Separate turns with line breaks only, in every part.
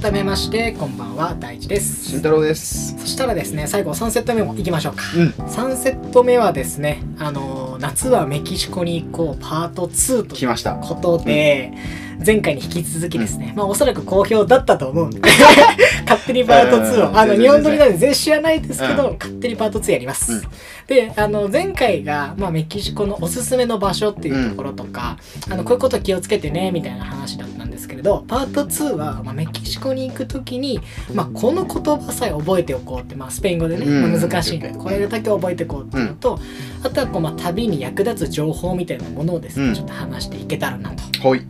改めましてこんばんは大地です。
慎太郎です。
そしたらですね最後3セット目も行きましょうか、
うん。
3セット目はですねあのー夏はメキシコに行こうパート2という
来ました。
ことで、前回に引き続きですね、まあおそらく好評だったと思うんで。勝手にパート2
うん。
をあの日本撮りなんで全然知らないですけど、
うん。
勝手にパート2やります、
うん。
であの前回が、まあ、メキシコのおすすめの場所っていうところとか、あのこういうこと気をつけてねみたいな話だったんですけれどパート2は、まあ、メキシコに行く時に、まあ、この言葉さえ覚えておこうって、まあ、スペイン語でね、
うん。
まあ難しいんで
うん
これだけ覚えておこうっていうのと、あとはこう、まあ、旅に役立つ情報みたいなものをですね、
うん。
ちょっと話していけたらなと。
ほい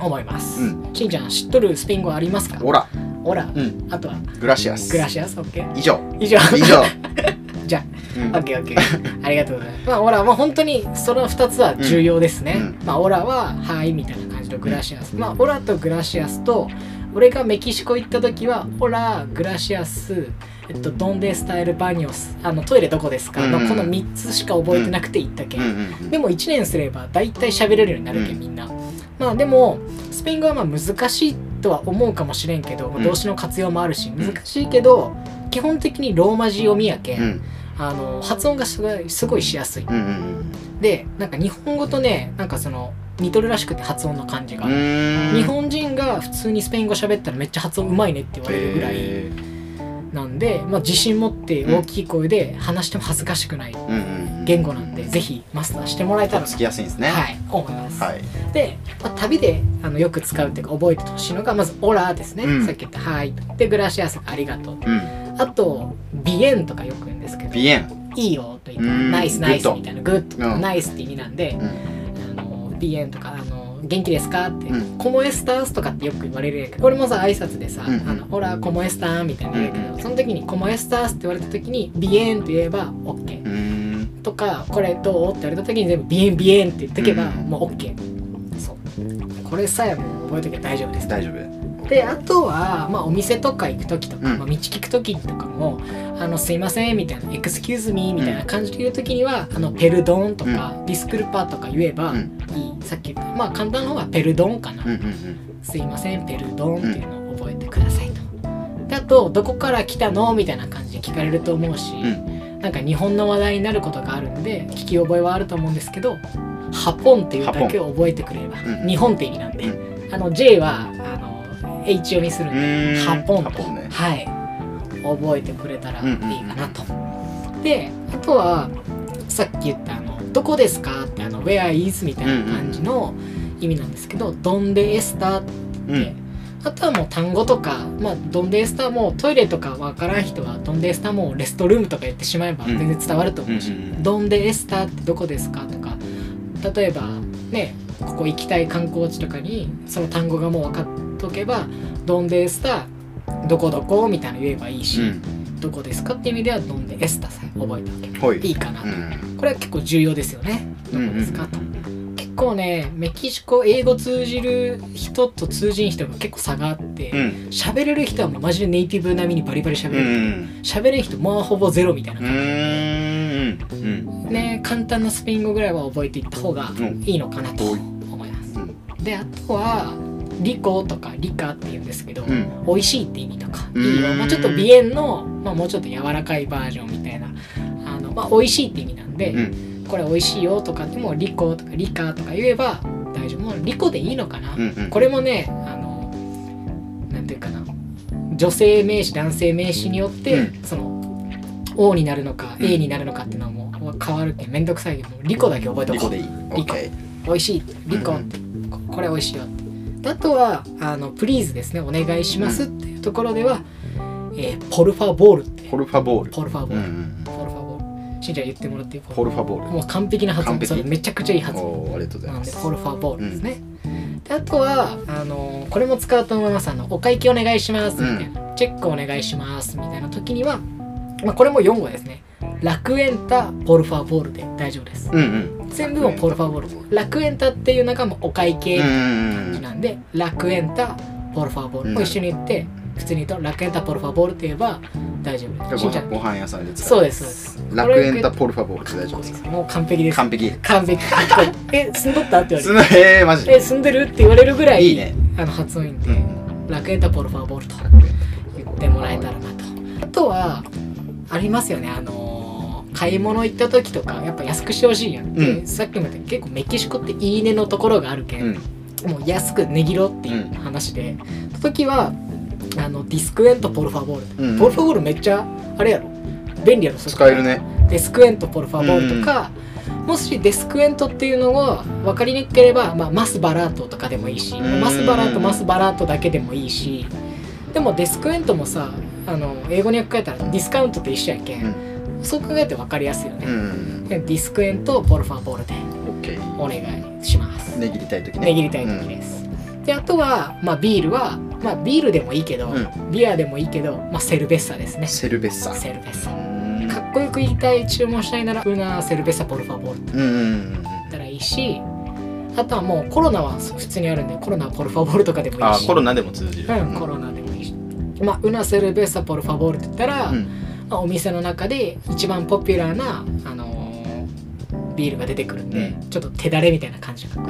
思います、
うん。
しんちゃん知っとるスペイン語ありますか？
オラ
オラ、
うん。
あとは？
グラシアス。
グラシアス？オッケー。
以上。
以上。
以上。
じゃあ。
うん。
オッケーオッケー。ありがとうございます。まあ、オラは本当にその2つは重要ですね。
うん。
まあ、オラは、はい、みたいな感じのグラシアス。まあ、オラとグラシアスと、俺がメキシコ行った時は、オラ、グラシアス、えっと、ドンデスタイルバニョス、あの、トイレどこですか、
うん
のこの3つしか覚えてなくて行ったけん。
うんうん
でも1年すれば大体喋れるようになるけん、
うん。
みんな。まあでも、スペイン語はまあ難しいとは思うかもしれんけど、動詞の活用もあるし、難しいけど、基本的にローマ字読みやけん、
うん。
あの発音がすごいすごいしやすい、でなんか日本語とねなんかその似とるらしくて発音の感じが、
うん。
日本人が普通にスペイン語喋ったらめっちゃ発音うまいねって言われるぐらい。
へ
なんで、まあ、自信持って大きい声で話しても恥ずかしくない言語なんで、ぜひマスターしてもらえたら
つきやすいんですね。
はい思います、
はい。
で、まあ、旅であのよく使うっていうか覚えてほしいのがまず「hola」ですね、
うん。
さっき言った「はい」で「gracias」ありがとう。
うん。
あと「bien」とかよく言うんですけど
bien。
いいよと言って
うん。
ナイスナイスみたいなグッド、
うん。
ナイスって意味なんで、
うん。
あの bien とか元気ですか？って、
うん。
コモエスタースとかってよく言われるやんけど俺もさ挨拶でさ、
うん
あのオラコモエスターみたいな言うけど、
うん
その時にコモエスタースって言われた時にビエンって言えば OK、
うん。
とかこれどう？って言われた時に全部ビエンビエンって言ってけば
うん
もう OK、そう。これさえも覚えとけば大丈夫です。
大丈夫
であとは、まあ、お店とか行く時とか、
うん。
まあ、道聞く時とかも「あのすいません」みたいな「エクスキューズミー」みたいな感じで言う時には「あのペルドン」とか、ディスクルパ」とか言えば
うん。
いい、さっき言ったまあ簡単な方はペルドンかな、すいませんペルドンっていうのを覚えてくださいと。であとどこから来たのみたいな感じで聞かれると思うし、
うん。
なんか日本の話題になることがあるんで聞き覚えはあると思うんですけどハポンっていうだけを覚えてくれれば、
うん。
日本って意味なんで、
う
あの J は H 読みするんで、
うん。
ハポンと
ね。
はい。覚えてくれたらいい
うんうん。
かなと、であとはさっき言ったあの「どこですか?」ってあの「Where is?」みたいな感じの意味なんですけど「どんでエスタ」って。
うん。
あとはもう単語とか、まあ、ドンデースターもトイレとかわからん人はドンデースターもレストルームとか言ってしまえば
うん。
全然伝わると思うし、
うんうんうん。
ドンデースターってどこですかとか例えばねここ行きたい観光地とかにその単語がもう分かっとけばドンデースターどこどこみたいなの言えばいいし、
うん。
どこですかっていう意味ではドンデエスタさえ覚えておけば
ほい。
いいかなと、
うん。
これは結構重要ですよね。どこですかと。
うん
結構ねメキシコ英語通じる人と通じん人が結構差があって
うん。
喋、れる人はもうマジでネイティブ並みにバリバリ喋
う
れる
ん
喋、れん人まあほぼゼロみたいな
う
感
んうん。
じ、ね簡単なスペイン語ぐらいは覚えていった方が
うん。
いいのかなと
はい。
思います、
うん。
であとはリコとかリカって言うんですけど、
うん。
美味しいって意味とか
うん。
いいよ、まあ、ちょっと鼻炎の、まあ、もうちょっと柔らかいバージョンみたいなあの、まあ、美味しいって意味なんで、
うん。
これ美味しいよとかでもリコとかリカとか言えば大丈夫。もうリコでいいのかな、
うんうん。
これもねあのなんていうかな女性名詞男性名詞によって、
うん。
その O になるのか
うん。
A になるのかっていうのはもう変わるけんめんどくさいけどリコだけ覚えておこう。
リコでいい。
リコ美味しい。リコンって、ここれ美味しいよってあとはあのプリーズですねお願いしますっていうところでは、えーポルファボールって
ポルファボール。
ポルファボール、ポルファボール。しんちゃん言ってもらっていい？
ポルファボール。
もう完璧な発音。めちゃくちゃいい発音。
ありがとうございます。
ポルファボールですね、であとはあのこれも使うと思います。あのお会計お願いします。みたいな、チェックお願いします。みたいな時には、まあ、これも4語ですね楽園タポルファボールで大丈夫です。
うんうん。
全部もポルファボール。楽園タっていう中もお会計
うん
って
うん
感じなんで、楽園タポルファボール。も一緒に言って、普通に言うと楽園タポルファボールって言えば大丈夫です。
ご飯屋さんで使う
そうですそうです。
楽園タポルファボールで大丈夫ですか？
もう完璧です
完璧
完璧え住んどったって言われて
すのえーマジで
え住んでるって言われるぐらい
いいね
あの発音いいんで、
うん
ラクエンタポルファーボールと言ってもらえたらなとあとはありますよねあのー買い物行った時とかやっぱ安くしてほしいやん、で
うん。
さっきも言った結構メキシコっていいねのところがあるけん、
うん。
もう安く値切ろうっていう話で、その時はあの descuento por favor、
うん
por favor めっちゃあれやろ。便利やろ
使えるね。
descuento por favor とか、もし descuento っていうのが分かりにくければ、まあ、 más barato とかでもいいし、
うん。
más barato más barato だけでもいいし。でもデスクエントもさあの英語に訳変えたらディスカウントと一緒やけん、
うん
そう考えて分かりやすいよ
う
ね、
ん。
でディスクエントポルファボールでお願いします。
ねぎりたい時ね。
値切りたい時です、であとは、まあ、ビールは、まあ、ビールでもいいけど、
うん。
ビアでもいいけど、まあ、セルベッサですね。
セルベッサ。
セルベッサ。
うん。
かっこよく言いたい注文したいならウナセルベッサポルファボール。って
うんうんうん。
言ったらいいしあとはもうコロナは普通にあるんでコロナポルファボールとかでもいいし。
あコロナでも通じる。
うん、コロナでもいいし。まあウナセルベッサポルファボールって言ったら、
うん。
まあ、お店の中で一番ポピュラーな、あのービールが出てくるんで、
うん。
ちょっと手だれみたいな感じが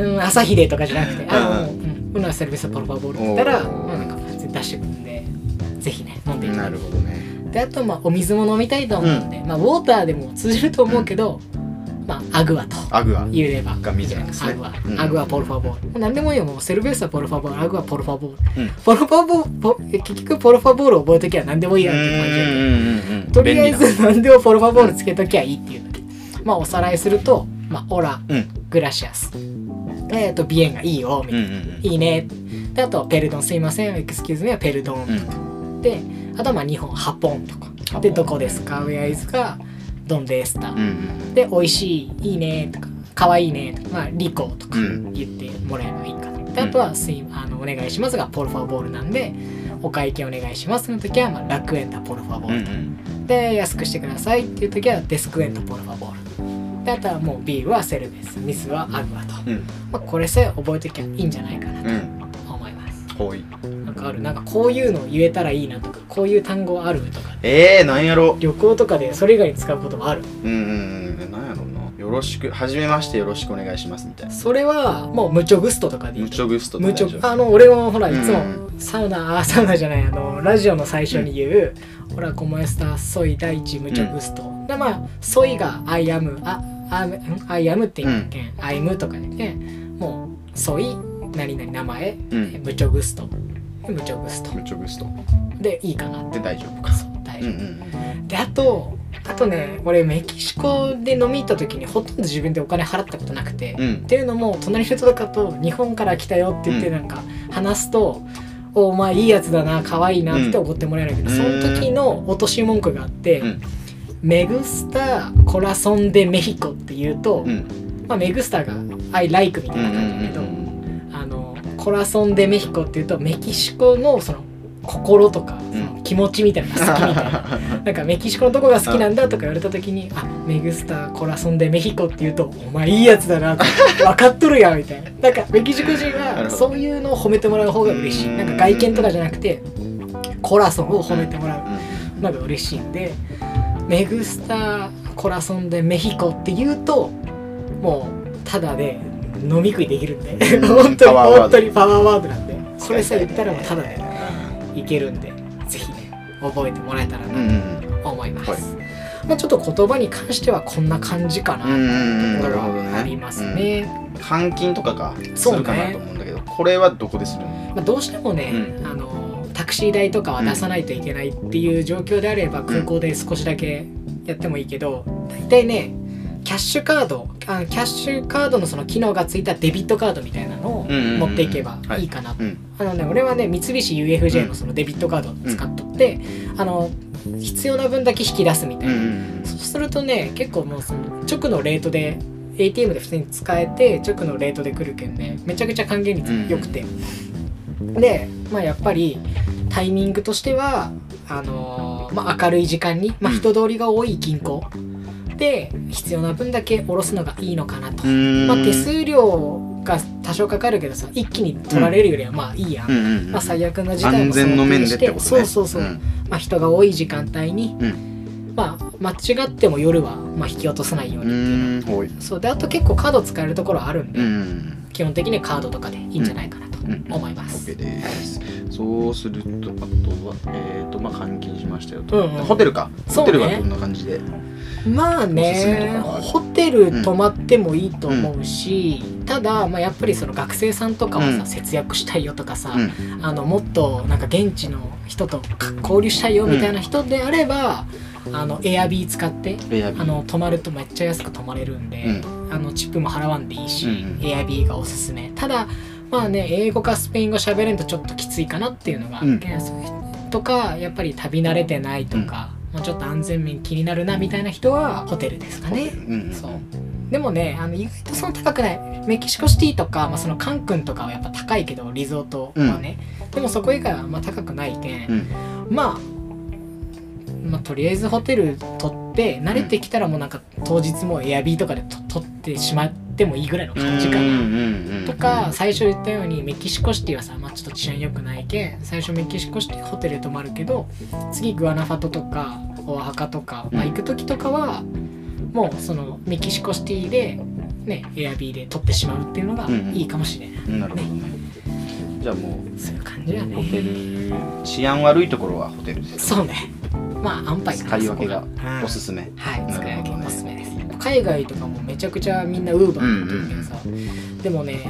うん朝日でとかじゃなくてあの、
う
うん、ウナセルベッサポルファボールって言ったら、まあ、なんか出してくるんでぜひね飲んでいただ
ないるほどね。
であとまあお水も飲みたいと思うんで、まあウォーターでも通じると思うけど、まあアグアと
アグア。
言えれば。
が水なんですね。
アグア、
うん。
アグアポルファボー。ル何でもいいよ。もうセルベッサポルファボー。ルアグアポルファボー。ル、
うん。
ポルファボールポ結局ポルファボールを覚えときは何でもいいやんっていう感じとりあえず何でもポルファボールつけときゃいいっていう。だけまあおさらいするとまあオラ
なうん。
グラシアス。えっ、とビエンがいいよみたいな、
うんうんうん。
いいね。であとペルドンすいません。エクスキューズメはペルドン
うん。
であとはまあ日本ハポンとか。でどこですか？ウェアイズがドンデースタ
うんうん
で美味しいいいねとか可愛いねとかまあリコとか
うん。
言ってもらえばいいかなであとはすいあのお願いしますがポルファボールなんでお会計お願いしますの時はまあ楽園タポルファボール、
ん
で安くしてくださいっていう時はデスクエントポルファボール。であとはもうビールはセルベス水はアグアと、
うん。
まあ、これさえ覚えときゃいいんじゃないかな
うん。
と思います、
ほい
かある。なんかこういうの言えたらいいなとかこういう単語あるとか。
えー、なんやろ。
旅行とかでそれ以外に使うこともある。
うんうんうん。なんやろな。よろしくはじめましてよろしくお願いしますみたいな。
それはもう mucho gusto とかでいい
mucho gusto で
ムチあの俺もほらいつも
う
サウナあサウナじゃないあのラジオの最初に言う、ほら cómo está soy 大地 mucho gusto、でまあ soy が I am あアアイアムって言うけ。ん、アイムとかでねもうソイ何々名前、
うん。
ムチョグストムチョグスト
ムチョグスト
でいいかなって。
で大丈夫か。
そう大
うん
丈夫、
うん。
であとあとね俺メキシコで飲み行った時にほとんど自分でお金払ったことなくて、
うん。
っていうのも隣の人とかと日本から来たよって言って
うん
なん。か話すと、おお前いいやつだな可愛いなって怒ってもらえるけど、
うん。
その時の落とし文句があって、
うん。
メグスタコラソンデメヒコって言うと、
うん。
まあ、メグスタが I like みたいな感じだけど、コラソンデメヒコっていうとメキシコのその心とか、その気持ちみたいなのが好きみたいな。なんかメキシコのどこが好きなんだとか言われた時に「あメグスタコラソンデメヒコ」って言うと「お前いいやつだな」って分かっとるやんみたいな。なんかメキシコ人はそういうのを褒めてもらう方が嬉しい。なんか外見とかじゃなくてコラソンを褒めてもらう。のが嬉しいんでメグスタコラソンデメヒコって言うともうただで飲み食いできるんで。
うん。
本当に
パワーワード。
本当にパワーワードなんで。それさえ言ったらもうただでいけるんでぜひね覚えてもらえたらな
うんうん
と思います、
はい。
まあ、ちょっと言葉に関してはこんな感じかな
うんうんうん
ところありますね、
換金とかがす
そうね
るかなと思うんだけどこれはどこでするの？
まあ、どうしてもね、
う
あのタクシー代とかは出さないといけないっていう状況であれば空港で少しだけやってもいいけど大体ねキャッシュカードあキャッシュカードのその機能がついたデビットカードみたいなのを持っていけばい。いかな。と
うん。
あのね、俺はね、三菱 UFJ のそのデビットカードを使っとって、あの、必要な分だけ引き出すみたいな。そうするとね、結構もうその直のレートで、ATM で普通に使えて、直のレートで来るけんね、めちゃくちゃ還元率良くて。で、まあやっぱり、タイミングとしては、あのーまあ明るい時間に、まあ
うん。
人通りが多い銀行で、必要な分だけ下ろすのがいいのかなと。
うん。
まあ手数料が多少かかるけどさ、一気に取られるよりはまあいいやん。
うん。うんうん
まあ、最悪な事態
安
も
全の面で
想定
ってね。
そうそうそう、
ん。
まあ、人が多い時間帯に、
う
まあ間違っても夜はまあ引き落とさないよう
う
にっていうの。そう。であと結構カード使えるところあるんで、
うん。
基本的にカードとかでいいんじゃないかな思います、
OK です。そうするとあとはえっ、とまあ換金しましたよと、
うんうん。
ホテルか。ホテルはどんな感じで？
まあねホテル泊まってもいいと思うし、ただ、まあ、やっぱりその学生さんとかはさ、
うん。
節約したいよとかさ、
うん。
あのもっとなんか現地の人と交流したいよみたいな人であれば、あのエアビー使ってあの泊まるとめっちゃ安く泊まれるんで、あのチップも払わんでいいし、
うんうん。
エアビーがおすすめ。ただまあね英語かスペイン語喋れんとちょっときついかなっていうのが、
うん。
とかやっぱり旅慣れてないとか、まあ、ちょっと安全面気になるなみたいな人はホテルですかね。
うんうん
そう。でもねあの意外とその高くない。メキシコシティとか、まあ、そのカンクンとかはやっぱ高いけどリゾートはね、でもそこ以外はまあ高くないけん、
うん。
まあ、まあとりあえずホテル取って慣れてきたらもうなんか当日もエアビーとかでと取ってしまってもいいぐらいの感じかな。
うんうんうん
とか最初言ったようにメキシコシティはさ、まあ、ちょっと治安良くない。けん最初メキシコシティホテル泊まるけど次グアナファトとかオアハカとか、まあ、
うん
行く時とかはもうそのメキシコシティでねエアビーで取ってしまうっていうのが
うんうん
いいかもしれない、
なるほどね。じゃあも
そういう感じだ
うホテ
ね
ル治安悪いところはホテルです
そうね。まあ安牌かな
使い分けがおすすめ。
はい、
な
使い分けおすすめ。海外とかもめちゃくちゃみんなウーバー乗ってるけどさ、でもね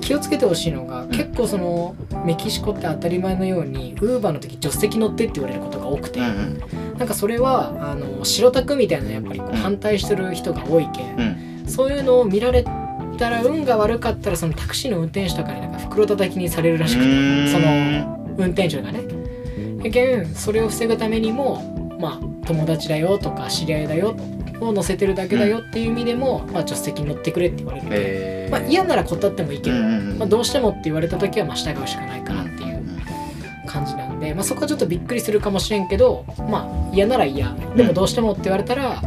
気をつけてほしいのが、結構そのメキシコって当たり前のようにウーバーの時助手席乗ってって言われることが多くて、
うんうん。
なんかそれはあの白タクみたいなやっぱりこう
うん。
反対してる人が多いけん、
うん。
そういうのを見られたら運が悪かったらそのタクシーの運転手とかになんか袋叩きにされるらしくて、その運転手がね。やけんそれを防ぐためにもまあ友達だよとか知り合いだよを乗せてるだけだよっていう意味でも、まあ、助手席に乗ってくれって言われるんで、
えー。
まあ、嫌なら断ってもいいけど、まあ、どうしてもって言われた時はまあ従うしかないかなっていう感じなんで、まあ、そこはちょっとびっくりするかもしれんけどまあ嫌なら嫌。でもどうしてもって言われたら、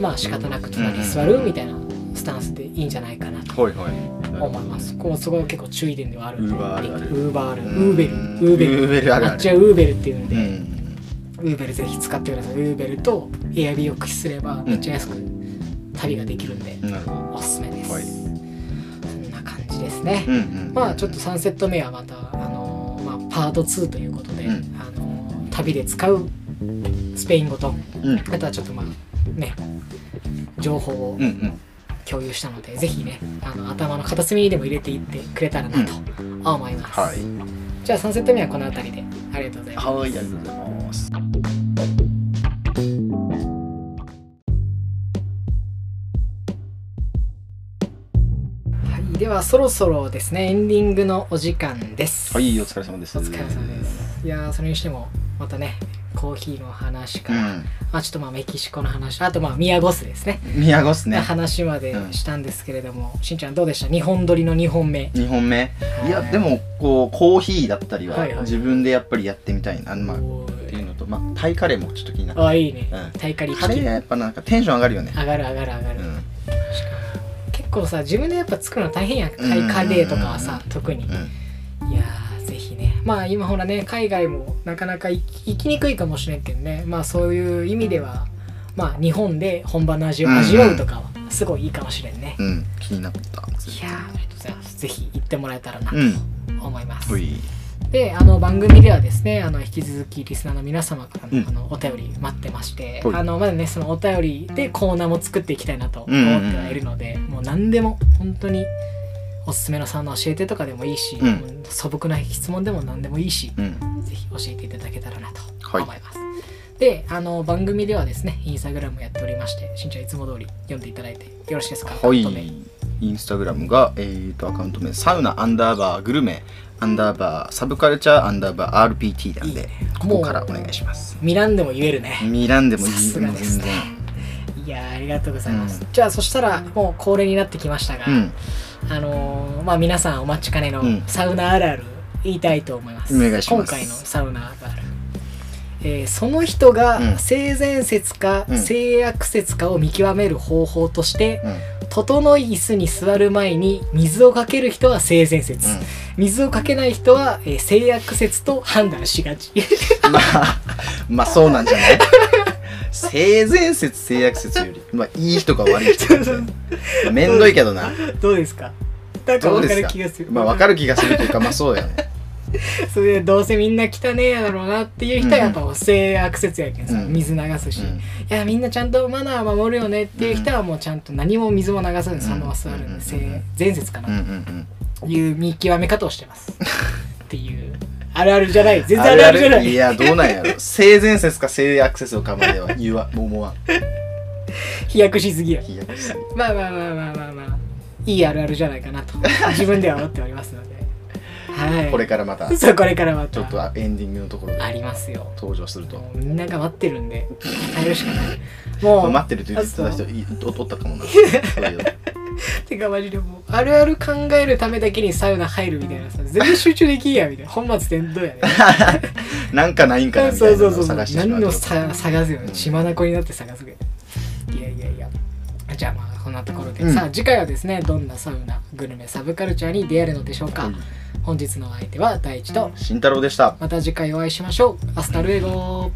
まあ仕方なく隣に座るみたいなスタンスでいいんじゃないかなと思います。こうそこが結構注意点ではあるんで。
ウーバーある。
ウーベル。ウーベル。
あ
っちはウーベルっていうんで、
うん
ウーベルぜひ使ってください。ウーベルとエアビーを駆使すればめっちゃ安く旅ができるんで、おすすめです。
はい。
そんな感じですね。
どうんうん
まあちょっと3セット目はまた、あのーまあ、パート2ということで、
うん。
あのー旅で使うスペイン語と、
うん。
あとはちょっとまあね、情報を
うんうん。
共有したので、ぜひね、あの頭の片隅にでも入れていってくれたらなと思います。
はい。
じゃあ3セット目はこの辺りで。ありがとうございます。
はいありがとうございます
はい、ではそろそろですねエンディングのお時間です。
はいお疲れ様です。
お疲れ様です。いやーそれにしてもまたねコーヒーの話
う
から、
ん。
まあちょっとまあメキシコの話あとまあミヤゴスですね。
宮古っすね。
話までしたんですけれども、しんちゃんどうでした？2本撮りの2本目。
2本目？い。や
はい
でもこうコーヒーだったりは
はいはい
自分でやっぱりやってみたいな。あのまあっ
おー。
ていうのとまあタイカレーもちょっと気になって。
あいいね、
うん。
タイカリ
カレーやっぱなんかテンション上がるよね。
上がる上がる上がる、
うん。
結構さ自分でやっぱ作るの大変やんタイカレーとかはさ、特に、
うん
いやーぜひね。まあ今ほらね海外もなかなか行き行きにくいかもしれんけどね。まあそういう意味ではまあ日本で本場の味を味わうとかはすごいいいかもしれんね、
うん。気になった。
いやーありがとうございます。ぜひ行ってもらえたらなと
うん。
思います、
ほい
であの番組ではですねあの引き続きリスナーの皆様からの,、
うん。
あのお便り待ってまして
はい。
あのまだねそのお便りでコーナーも作っていきたいなと思ってはいるので、もう何でも本当におすすめのサウナ教えてとかでもいいし、
うん。
素朴な質問でも何でもいいし、
うん。
ぜひ教えていただけたらなと
はい。
思います。であの番組ではですねインスタグラムやっておりましてしんちゃんいつも通り読んでいただいてよろしいですか？
は
アカウント名。
いインスタグラムがえーとアカウント名サウナアンダーバーグルメアンダーバーサブカルチャーアンダーバー RPT なんでここからお願いします。
ミランでも言えるね。
ミランでもいい
さすがです。ね
全
いやーありがとうございます、
うん。
じゃあそしたらもう恒例になってきましたが、
然
あのーまあ皆さんお待ちかねの
うん。
サウナあるある言いたいと思います、
お願いします。
今回のサウナあるある、えーその人が
うん。
性善説か
うん。
性悪説かを見極める方法として、
うん。うん
整い椅子に座る前に水をかける人は性善説、水をかけない人は、えー性悪説と判断しがち。
まあまあそうなんじゃない？性善説性悪説よりまあいい人か悪い人かまあめんどいけどな。
どうですか？なんかわかる気がする。
まあ分かる気がするというかまあそうだよね。
それでどうせみんな汚ねえやろうなっていう人はやっぱ性悪説やけんさ、
うん。
水流すし、
うん。
いやみんなちゃんとマナー守るよねっていう人はもうちゃんと何も水も流さずにそのまま座るんで、
うん。
性前説かな。
うん。うん。
という見極め方をしてます。っていうあるあるじゃない。全
うん
然あるあるじゃない。
いやどうなんやろ。性善説か性悪説をかまでは言わ思わん。
飛躍しすぎや。
飛躍しすぎ。
まあまあまあまあまあまあ。いいあるあるじゃないかなと。自分では思っておりますので。はい。
これからまた。ち
そうこれからまた。
ょっとエンディングのところで。
ありますよ。
登場すると。
みんなが待ってるんで耐えるしかない。もう
待ってると言ってた人いおおったかもな
てかマジでもうあるある考えるためだけにサウナ入るみたいなさ全然集中できんやみたいな。本末転倒やね。
なんかないんかなみた
そ
いうな。のを
そうそう
探してしまう
何をさ探すよ
うん
血眼になって探すけ。どいやいやいや。じゃあまあこんなところで、
うん。
さあ次回はですねどんなサウナグルメサブカルチャーに出会えるのでしょうか、
はい
本日のお相手は大地と。
慎太郎でした。
また次回お会いしましょう。 Hasta luego